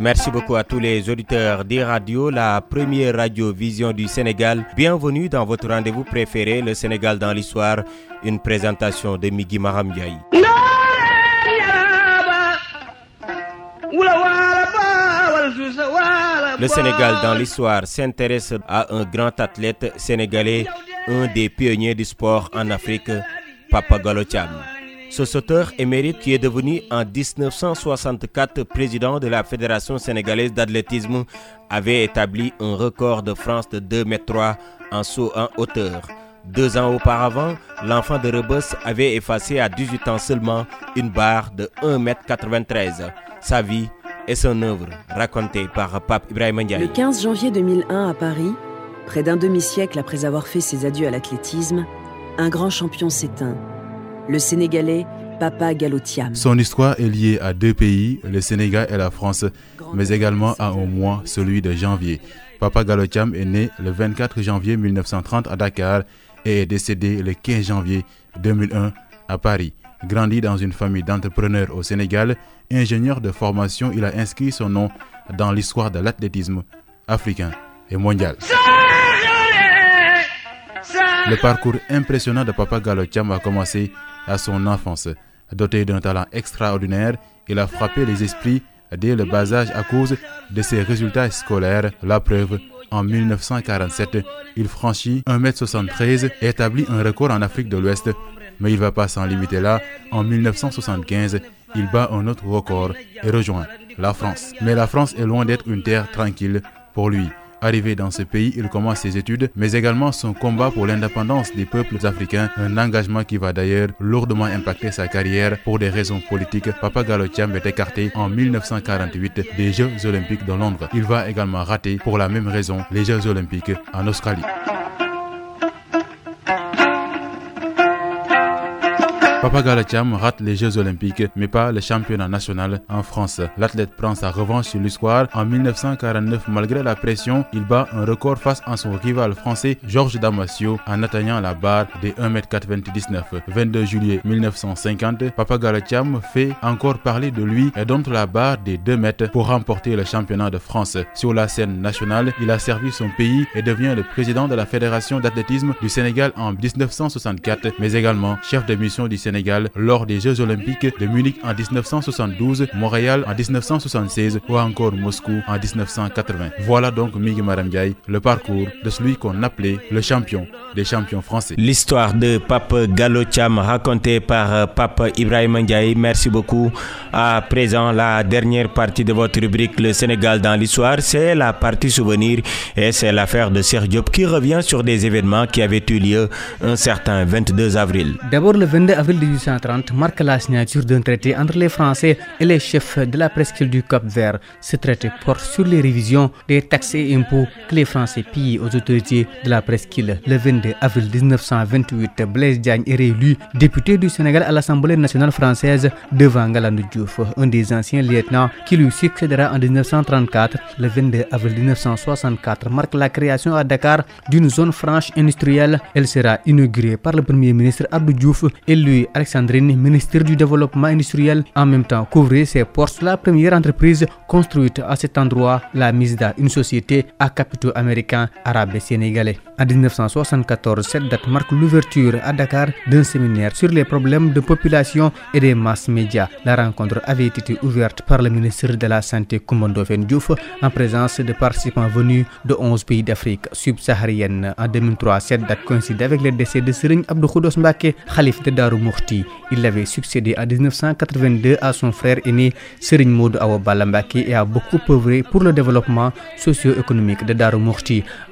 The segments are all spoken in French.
Merci beaucoup à tous les auditeurs des radios, la première radio vision du Sénégal. Bienvenue dans votre rendez-vous préféré, le Sénégal dans l'histoire, une présentation de Migi Maramdiaï. Le Sénégal dans l'histoire s'intéresse à un grand athlète sénégalais, un des pionniers du sport en Afrique, Papa Galocham. Ce sauteur émérite qui est devenu en 1964 président de la Fédération sénégalaise d'athlétisme avait établi un record de France de 2 m 3 en saut en hauteur. Deux ans auparavant, l'enfant de Rebus avait effacé à 18 ans seulement une barre de 1 m 93. Sa vie et son œuvre racontée par Pape Ibrahim Ndiaye. Le 15 janvier 2001 à Paris, près d'un demi-siècle après avoir fait ses adieux à l'athlétisme, un grand champion s'éteint le Sénégalais Papa Galotiam. Son histoire est liée à deux pays, le Sénégal et la France, mais également à un mois, celui de janvier. Papa Galotiam est né le 24 janvier 1930 à Dakar et est décédé le 15 janvier 2001 à Paris. Grandi dans une famille d'entrepreneurs au Sénégal, ingénieur de formation, il a inscrit son nom dans l'histoire de l'athlétisme africain et mondial. Le parcours impressionnant de Papa Galotiam a commencé à son enfance. Doté d'un talent extraordinaire, il a frappé les esprits dès le bas âge à cause de ses résultats scolaires. La preuve, en 1947, il franchit 1m73 et établit un record en Afrique de l'Ouest. Mais il ne va pas s'en limiter là. En 1975, il bat un autre record et rejoint la France. Mais la France est loin d'être une terre tranquille pour lui. Arrivé dans ce pays, il commence ses études, mais également son combat pour l'indépendance des peuples africains, un engagement qui va d'ailleurs lourdement impacter sa carrière pour des raisons politiques. Papa Galotiam est écarté en 1948 des Jeux olympiques de Londres. Il va également rater pour la même raison les Jeux olympiques en Australie. Papa Galacham rate les Jeux Olympiques, mais pas le championnat national en France. L'athlète prend sa revanche sur l'histoire. En 1949, malgré la pression, il bat un record face à son rival français Georges Damasio en atteignant la barre des 1m99. 22 juillet 1950, Papa Galacham fait encore parler de lui et donne la barre des 2 mètres pour remporter le championnat de France. Sur la scène nationale, il a servi son pays et devient le président de la Fédération d'athlétisme du Sénégal en 1964, mais également chef de mission du Sénégal Sénégal lors des Jeux Olympiques de Munich en 1972, Montréal en 1976 ou encore Moscou en 1980. Voilà donc Migi Maramdiaye, le parcours de celui qu'on appelait le champion des champions français. L'histoire de Pape Gallo Cham racontée par Pape Ibrahim Ndiaye. Merci beaucoup. À présent, la dernière partie de votre rubrique Le Sénégal dans l'histoire, c'est la partie souvenir et c'est l'affaire de Serge Diop qui revient sur des événements qui avaient eu lieu un certain 22 avril. D'abord, le 22 avril 1830 marque la signature d'un traité entre les Français et les chefs de la presqu'île du Cap Vert. Ce traité porte sur les révisions des taxes et impôts que les Français pillent aux autorités de la presqu'île. Le 22 avril 1928, Blaise Diagne est réélu député du Sénégal à l'Assemblée nationale française devant Galandou Diouf, un des anciens lieutenants qui lui succédera en 1934. Le 22 avril 1964 marque la création à Dakar d'une zone franche industrielle. Elle sera inaugurée par le premier ministre Abdou Diouf et lui Alexandrine, ministre du Développement industriel, en même temps couvrir ses portes la première entreprise construite à cet endroit, la MISDA, une société à capitaux américains, arabes et sénégalais. En 1974, cette date marque l'ouverture à Dakar d'un séminaire sur les problèmes de population et des masses médias. La rencontre avait été ouverte par le ministre de la Santé Koumando Diouf en présence de participants venus de 11 pays d'Afrique subsaharienne. En 2003, cette date coïncide avec le décès de Serigne Abdou Khoudos Mbake, Khalif de Darou il avait succédé en 1982 à son frère aîné Serigne Modou Awa et a beaucoup œuvré pour le développement socio-économique de Darou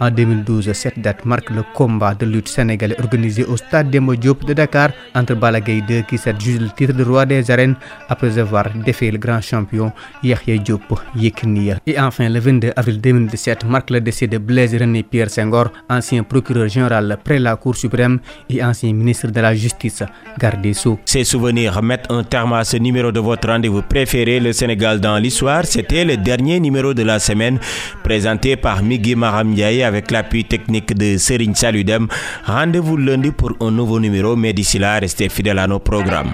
En 2012, cette date marque le combat de lutte sénégalais organisé au stade Demba Diop de Dakar entre Balagay 2 qui s'adjuge le titre de roi des arènes après avoir défait le grand champion Yahya Diop Yekini. Et enfin, le 22 avril 2017 marque le décès de Blaise René Pierre Senghor, ancien procureur général près la Cour suprême et ancien ministre de la Justice. Ces souvenirs mettent un terme à ce numéro de votre rendez-vous préféré, le Sénégal dans l'histoire. C'était le dernier numéro de la semaine présenté par Migui Maram Ndiaye avec l'appui technique de Serigne Saludem. Rendez-vous lundi pour un nouveau numéro, mais d'ici là, restez fidèles à nos programmes.